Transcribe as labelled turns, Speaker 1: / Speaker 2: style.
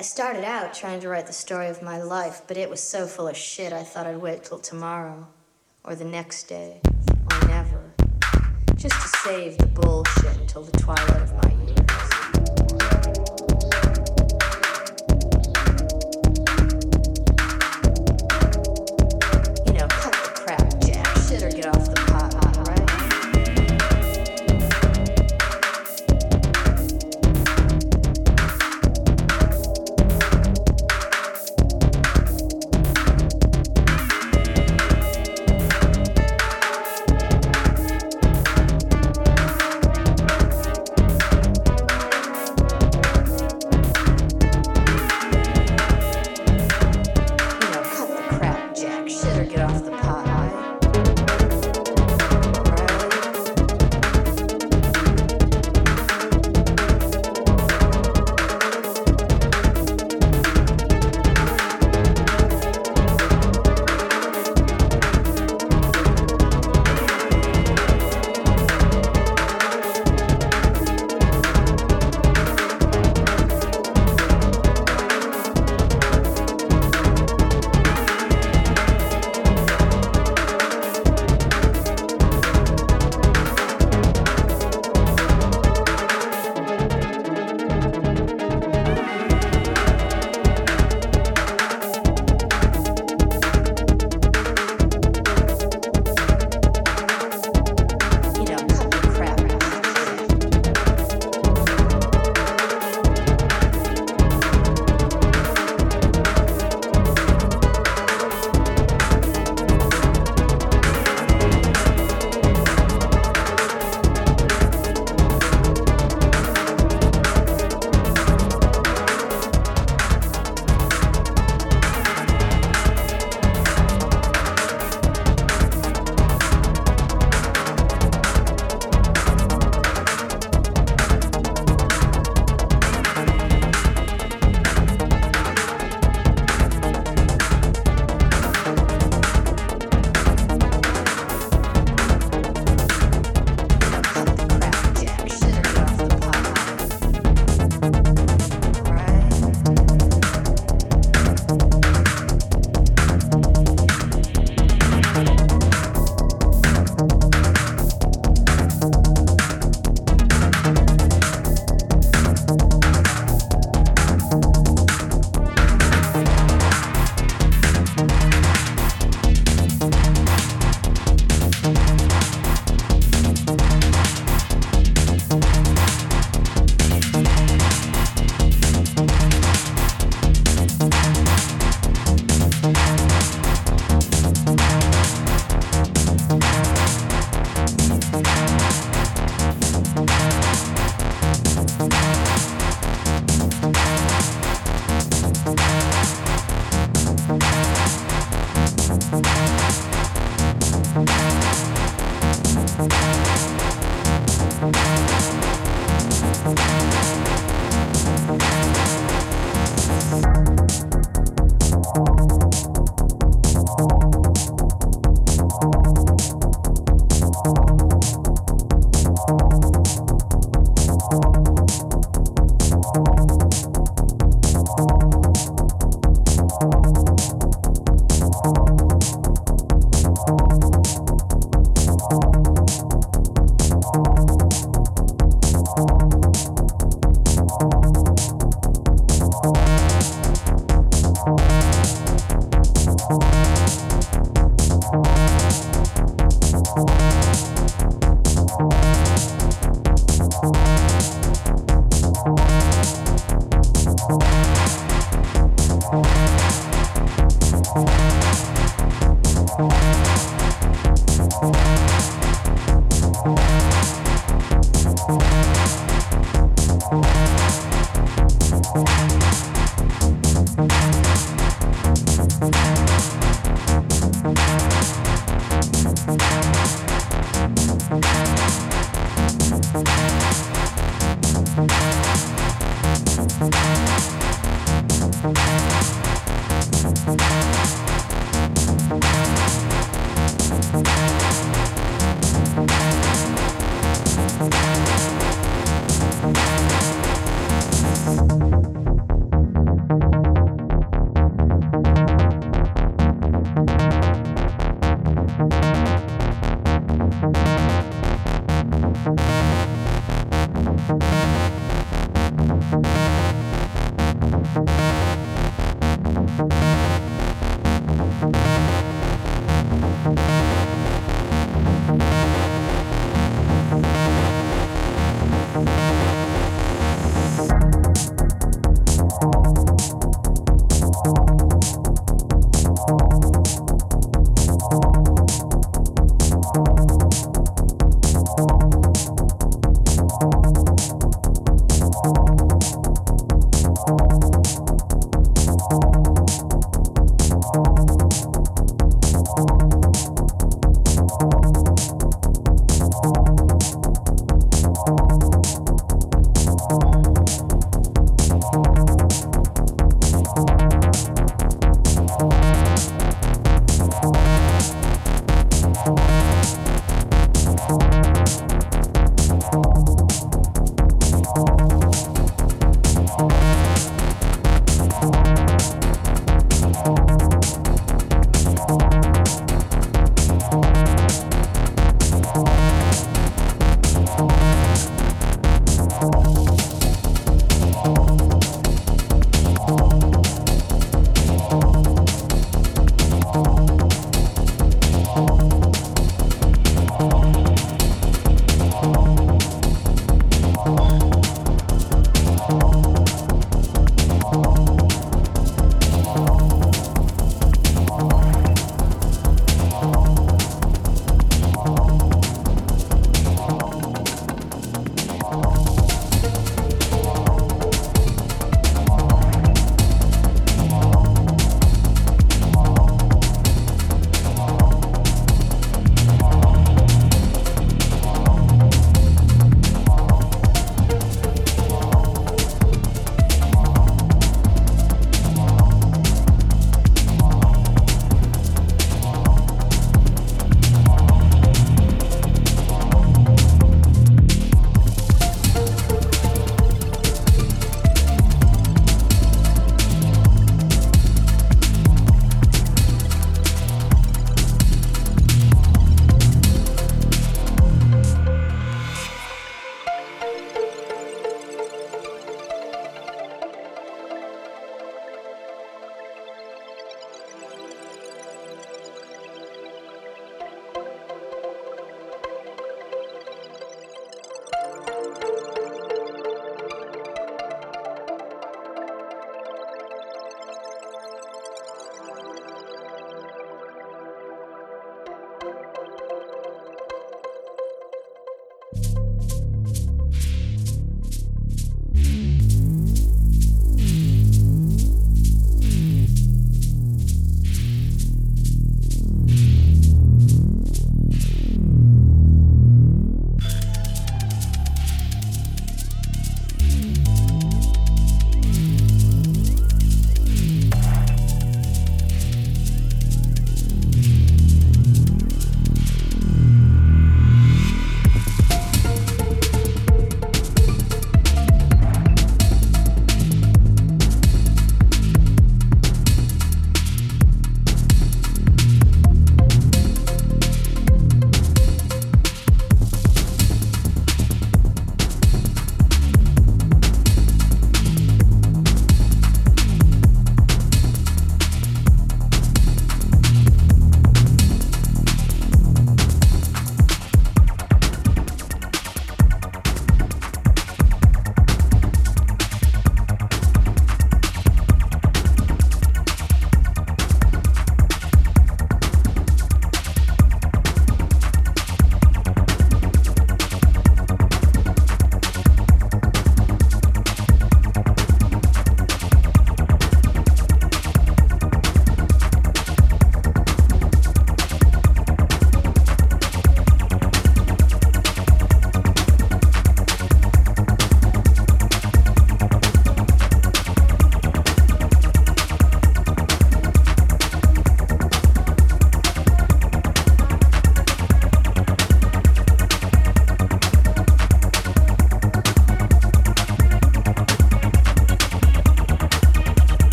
Speaker 1: I started out trying to write the story of my life, but it was so full of shit I thought I'd wait till tomorrow, or the next day, or never. Just to save the bullshit until the twilight of my
Speaker 2: years.